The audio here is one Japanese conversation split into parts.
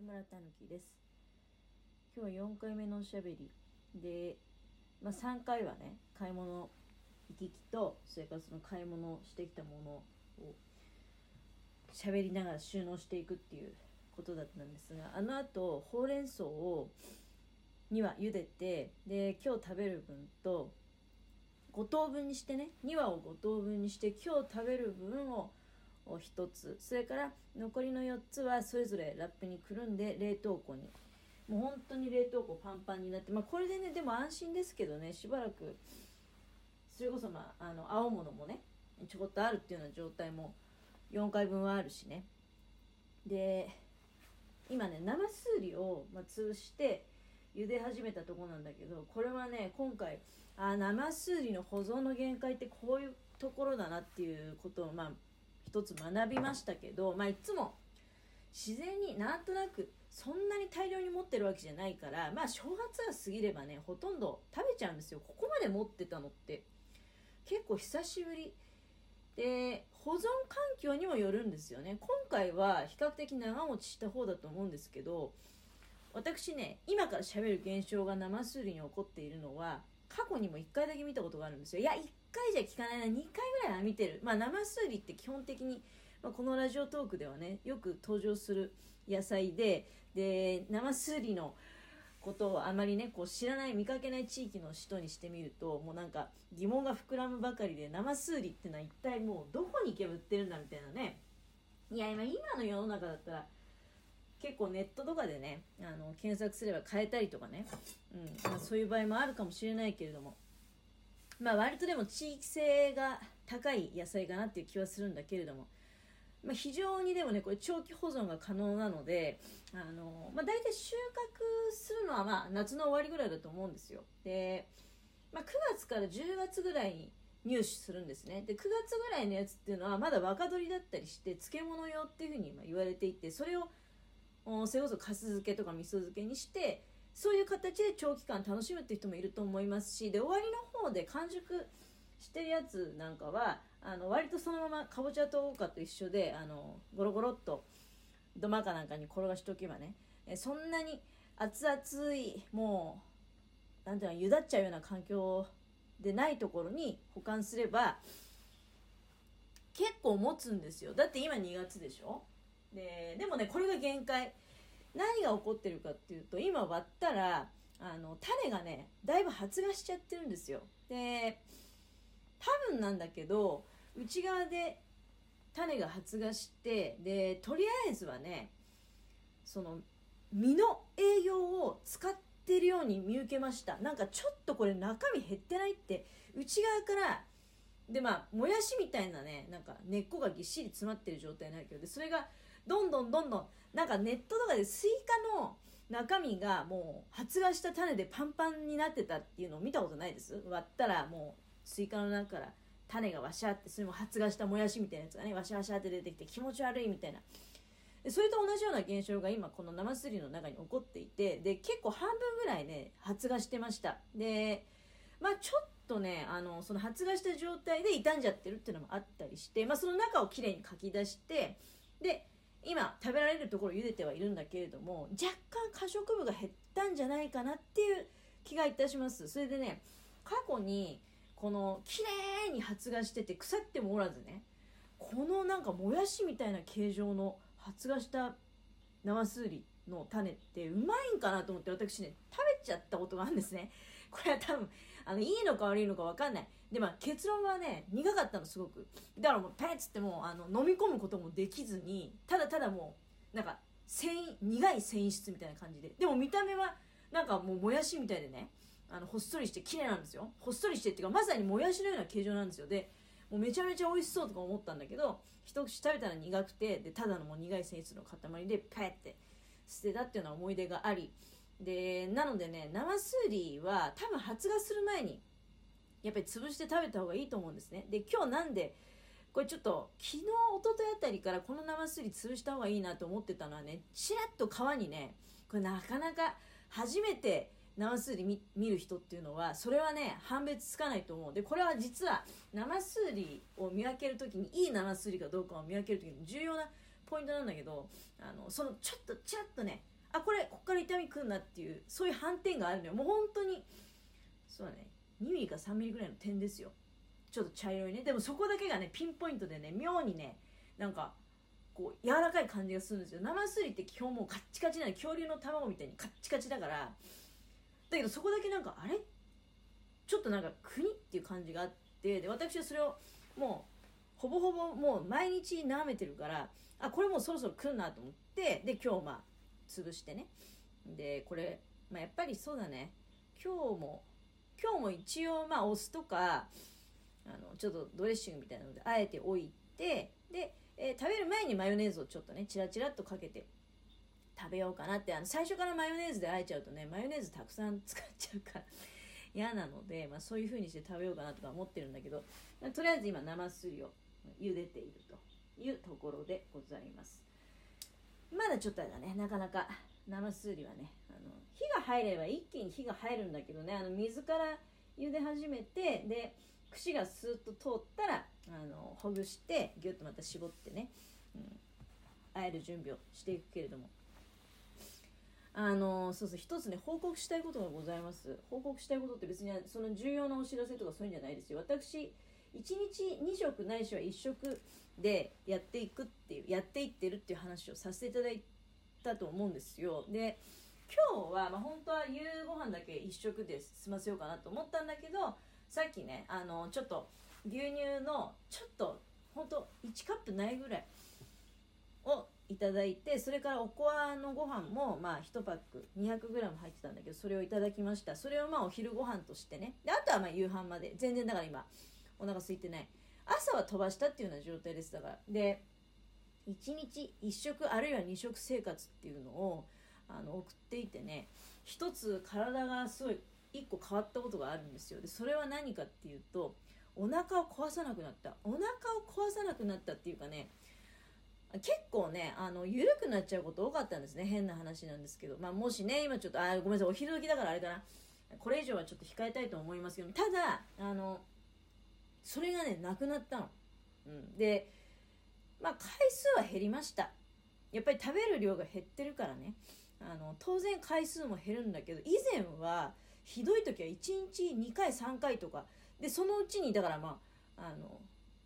木村たぬきです。今日は4回目のおしゃべり。で、まあ、3回はね買い物行き来とそれからその買い物してきたものを喋りながら収納していくっていうことだったんですがあのあとほうれん草を2羽茹でてで今日食べる分と5等分にしてね2羽を5等分にして今日食べる分をを1つ。それから残りの4つはそれぞれラップにくるんで冷凍庫に。もう本当に冷凍庫パンパンになって、まあ、これでねでも安心ですけどねしばらくそれこそ、まあ、あの青物もねちょこっとあるっていうような状態も4回分はあるしね。で今ね生すりを、まあ、潰して茹で始めたとこなんだけどこれはね今回あ生すりの保存の限界ってこういうところだなっていうことをまあ一つ学びましたけど、まあ、いつも自然になんとなくそんなに大量に持ってるわけじゃないからまあ正月が過ぎればねほとんど食べちゃうんですよ。ここまで持ってたのって。結構久しぶり。で保存環境にもよるんですよね。今回は比較的長持ちした方だと思うんですけど私ね今から喋る現象が生すりに起こっているのは過去にも1回だけ見たことがあるんですよ。いや1回じゃ聞かないな2回ぐらいは見てる。まあ生すりって基本的に、まあ、このラジオトークではねよく登場する野菜でで生すりのことをあまりねこう知らない見かけない地域の人にしてみるともうなんか疑問が膨らむばかりで生すりってのは一体もうどこに行けば売ってるんだみたいなね。いや今今の世の中だったら結構ネットとかでねあの検索すれば買えたりとかね、うん。まあ、そういう場合もあるかもしれないけれども。まあ割とでも地域性が高い野菜かなっていう気はするんだけれども、まあ、非常にでもねこれ長期保存が可能なのであの、まあ、大体収穫するのはまあ夏の終わりぐらいだと思うんですよ。で、まあ、9月から10月ぐらいに入手するんですね。で9月ぐらいのやつっていうのはまだ若鶏だったりして漬物用っていうふうに言われていてそれをそれこそかす漬けとか味噌漬けにしてそういう形で長期間楽しむっていう人もいると思いますしで終わりの方で完熟してるやつなんかはあの割とそのままかぼちゃとかと一緒であのゴロゴロっと土間かなんかに転がしておけばねえそんなに熱々いもう何ていうのゆだっちゃうような環境でないところに保管すれば結構持つんですよ。だって今2月でしょ？ででもねこれが限界。何が起こってるかっていうと今割ったらあの種がねだいぶ発芽しちゃってるんですよ。で多分なんだけど内側で種が発芽してでとりあえずはねその実の栄養を使ってるように見受けました。なんかちょっとこれ中身減ってないって。内側からでまあもやしみたいなねなんか根っこがぎっしり詰まってる状態になるけどでそれがどんどんどんどんなんかネットとかでスイカの中身がもう発芽した種でパンパンになってたっていうのを見たことないです？割ったらもうスイカの中から種がわしゃってそれも発芽したもやしみたいなやつがねわしゃわしゃって出てきて気持ち悪いみたいな。それと同じような現象が今このなますうりの中に起こっていてで結構半分ぐらいね発芽してました。でまあちょっとねあのその発芽した状態で傷んじゃってるっていうのもあったりして、まあ、その中をきれいにかき出してで今食べられるところ茹でてはいるんだけれども若干可食部が減ったんじゃないかなっていう気がいたします。それでね過去にこの綺麗に発芽してて腐ってもおらずねこのなんかもやしみたいな形状の発芽した生すりの種ってうまいんかなと思って私ね食べちゃったことがあるんですね。これは多分あのいいのか悪いのか分かんない。でまあ結論はね苦かったのすごく。だからもうペッつってもあの飲み込むこともできずにただただもうなんか繊維苦い繊維質みたいな感じで。でも見た目はなんかもうもやしみたいでねあのほっそりして綺麗なんですよ。ほっそりしてっていうかまさにもやしのような形状なんですよ。でもうめちゃめちゃ美味しそうとか思ったんだけど一口食べたら苦くてでただのもう苦い繊維質の塊でパッて捨てたっていうような思い出があり。でなのでね生すりは多分発芽する前にやっぱり潰して食べた方がいいと思うんですね。で今日なんでこれちょっと昨日一昨日あたりからこの生すり潰した方がいいなと思ってたのはねちらっと皮にねこれなかなか初めて生すり見る人っていうのはそれはね判別つかないと思う。でこれは実は生すりを見分ける時にいい生すりかどうかを見分ける時に重要なポイントなんだけどあのそのちょっとちらっとねあこれこっから痛みくんなっていうそういう斑点があるのよ。もう本当にそうだね。2ミリか3ミリぐらいの点ですよ。ちょっと茶色いね。でもそこだけがねピンポイントでね妙にねなんかこう柔らかい感じがするんですよ。生すりって基本もうカッチカチなの恐竜の卵みたいにカッチカチだから。だけどそこだけなんかあれ？ちょっとなんか国っていう感じがあって。で私はそれをもうほぼほぼもう毎日眺めてるからあこれもうそろそろ来るなと思って。で今日まあ潰してね。でこれ、まあ、やっぱりそうだね。今日も今日も一応まあお酢とかあのちょっとドレッシングみたいなのであえておいてで、えー、食べる前にマヨネーズをちょっとねチラチラっとかけて食べようかなってあの最初からマヨネーズであえちゃうとねマヨネーズたくさん使っちゃうから 嫌なので、まあ、そういう風にして食べようかなとか思ってるんだけどとりあえず今生すりを茹でているというところでございます。まだちょっとあれだねなかなか生すりはね火が入れば一気に火が入るんだけどね。あの水から茹で始めてで串がスーッと通ったらあのほぐしてギュッとまた絞ってね、うん、あえる準備をしていくけれども。あのそうそう一つね報告したいことがございます。報告したいことって別にその重要なお知らせとかそういうんじゃないですよ。私1日2食ないしは1食でやっていくっていうやっていってるっていう話をさせていただいたと思うんですよ。で今日は、まあ、本当は夕ご飯だけ1食で済ませようかなと思ったんだけどさっきねあのちょっと牛乳のちょっとほんと1カップないぐらいをいただいてそれからおこわのご飯もまあ1パック 200g 入ってたんだけどそれをいただきました。それをまあお昼ご飯としてね。であとはまあ夕飯まで。全然だから今お腹空いてない。朝は飛ばしたっていうような状態です。だから。で1日1食あるいは2食生活っていうのをあの送っていてね一つ体がすごい1個変わったことがあるんですよ。でそれは何かっていうとお腹を壊さなくなった。お腹を壊さなくなったっていうかね結構ねあの緩くなっちゃうこと多かったんですね。変な話なんですけど、まあ、もしね今ちょっとあごめんなさいお昼時だからあれだな。これ以上はちょっと控えたいと思いますけど。ただあのそれがねなくなったの、うん、でまあ回数は減りました。やっぱり食べる量が減ってるからね。あの当然回数も減るんだけど以前はひどい時は1日2回3回とかでそのうちにだからまああの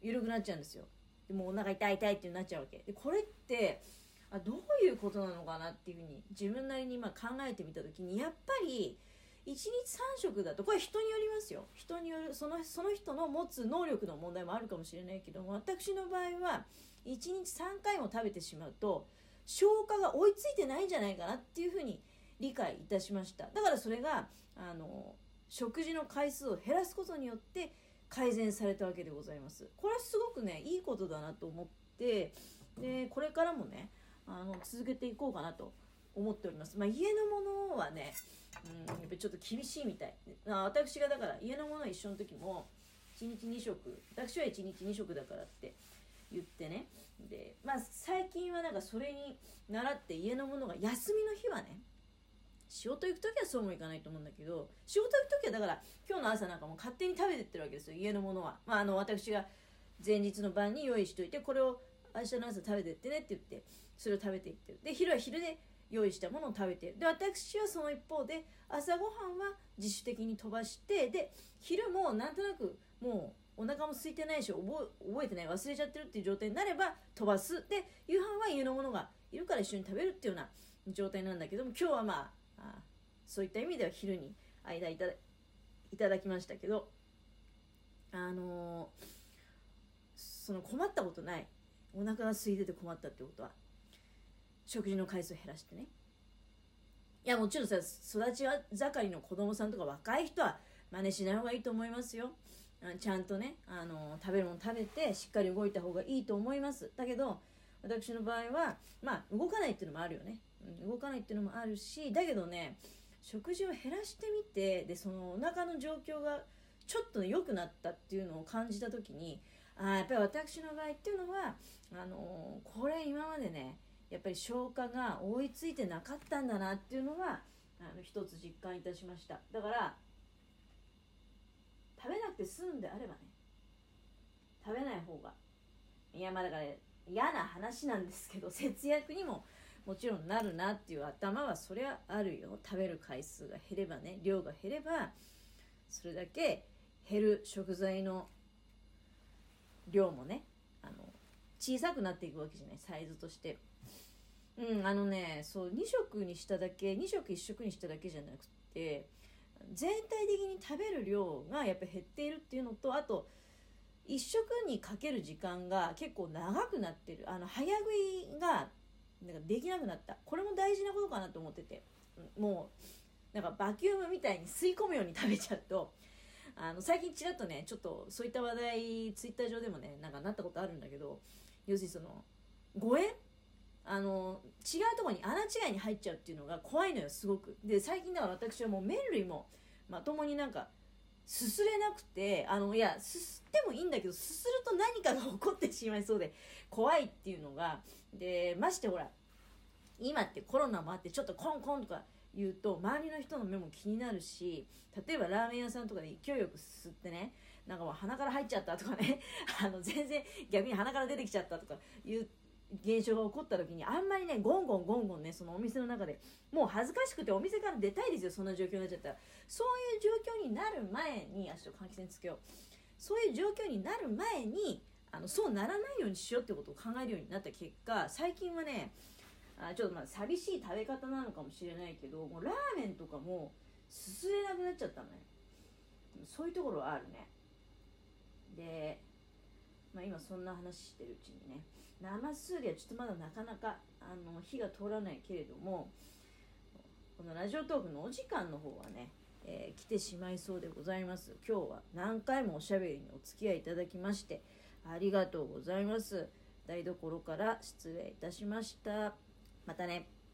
緩くなっちゃうんですよ。でもお腹痛い痛いってなっちゃうわけ。でこれってあどういうことなのかなっていうふうに自分なりに今考えてみた時にやっぱり1日3食だとこれ人によりますよ。人によるそのその人の持つ能力の問題もあるかもしれないけども私の場合は1日3回も食べてしまうと消化が追いついてないんじゃないかなっていうふうに理解いたしました。だからそれがあの食事の回数を減らすことによって改善されたわけでございます。これはすごくねいいことだなと思ってでこれからもねあの続けていこうかなと思っております。まあ、家のものはね、うん、やっぱりちょっと厳しいみたい。私がだから家のものは一緒の時も1日2食私は1日2食だからって言ってね。でまあ最近はなんかそれに習って家のものが休みの日はね仕事行く時はそうもいかないと思うんだけど仕事行く時はだから今日の朝なんかも勝手に食べてってるわけですよ家のものは、まあ、あの私が前日の晩に用意しといてこれを明日の朝食べてってねって言ってそれを食べていってる。で昼は昼で用意したものを食べてる。で私はその一方で朝ごはんは自主的に飛ばしてで昼もなんとなくもうお腹も空いてないし覚えてない忘れちゃってるっていう状態になれば飛ばす。で夕飯は家のものがいるから一緒に食べるっていうような状態なんだけども今日はまああそういった意味では昼に間いたいただきましたけどあのー、その困ったことない。お腹が空いてて困ったってことは食事の回数を減らしてね。いやもちろんさ育ち盛りの子供さんとか若い人は真似しない方がいいと思いますよ。ちゃんとね、あの、食べるもの食べてしっかり動いた方がいいと思います。だけど私の場合はまあ動かないっていうのもあるよね。うん動かないっていうのもあるしだけどね食事を減らしてみてでそのお腹の状況がちょっと良くなったっていうのを感じた時にあやっぱり私の場合っていうのはあのー、これ今までねやっぱり消化が追いついてなかったんだなっていうのはあの一つ実感いたしました。だから食べなくて済んであればね。食べない方が。いやまあだから嫌な話なんですけど 節約にももちろんなるなっていう頭はそりゃあるよ。食べる回数が減ればね量が減ればそれだけ減る食材の量もねあの小さくなっていくわけじゃないサイズとして。うんあのねそう2食にしただけ2食1食にしただけじゃなくて全体的に食べる量がやっぱ減っているっていうのとあと1食にかける時間が結構長くなってる。あの早食いがなんかできなくなった。これも大事なことかなと思ってて。もうなんかバキュームみたいに吸い込むように食べちゃうとあの最近ちらっとねちょっとそういった話題ツイッター上でもねなんかなったことあるんだけど要するにその誤嚥あの違うとこに穴違いに入っちゃうっていうのが怖いのよすごく。で最近だから私はもう麺類もまともになんかすすれなくてあのいやすすってもいいんだけどすすると何かが起こってしまいそうで怖いっていうのがでましてほら今ってコロナもあってちょっとコンコンとか言うと周りの人の目も気になるし例えばラーメン屋さんとかで勢いよく吸ってねなんかもう鼻から入っちゃったとかね あの全然逆に鼻から出てきちゃったとかいう現象が起こった時にあんまりねゴンゴンゴンゴンねそのお店の中でもう恥ずかしくてお店から出たいですよそんな状況になっちゃったら。そういう状況になる前に足を換気扇つけよう。そういう状況になる前にあのそうならないようにしようってことを考えるようになった結果最近はねあちょっとまあ寂しい食べ方なのかもしれないけどもうラーメンとかもすすれなくなっちゃったのね。そういうところはあるね、まあ、今そんな話してるうちにね。生数理はちょっとまだなかなかあの火が通らないけれどもこのラジオトークのお時間の方はね、えー、来てしまいそうでございます。今日は何回もおしゃべりにお付き合いいただきましてありがとうございます。台所から失礼いたしました。またね。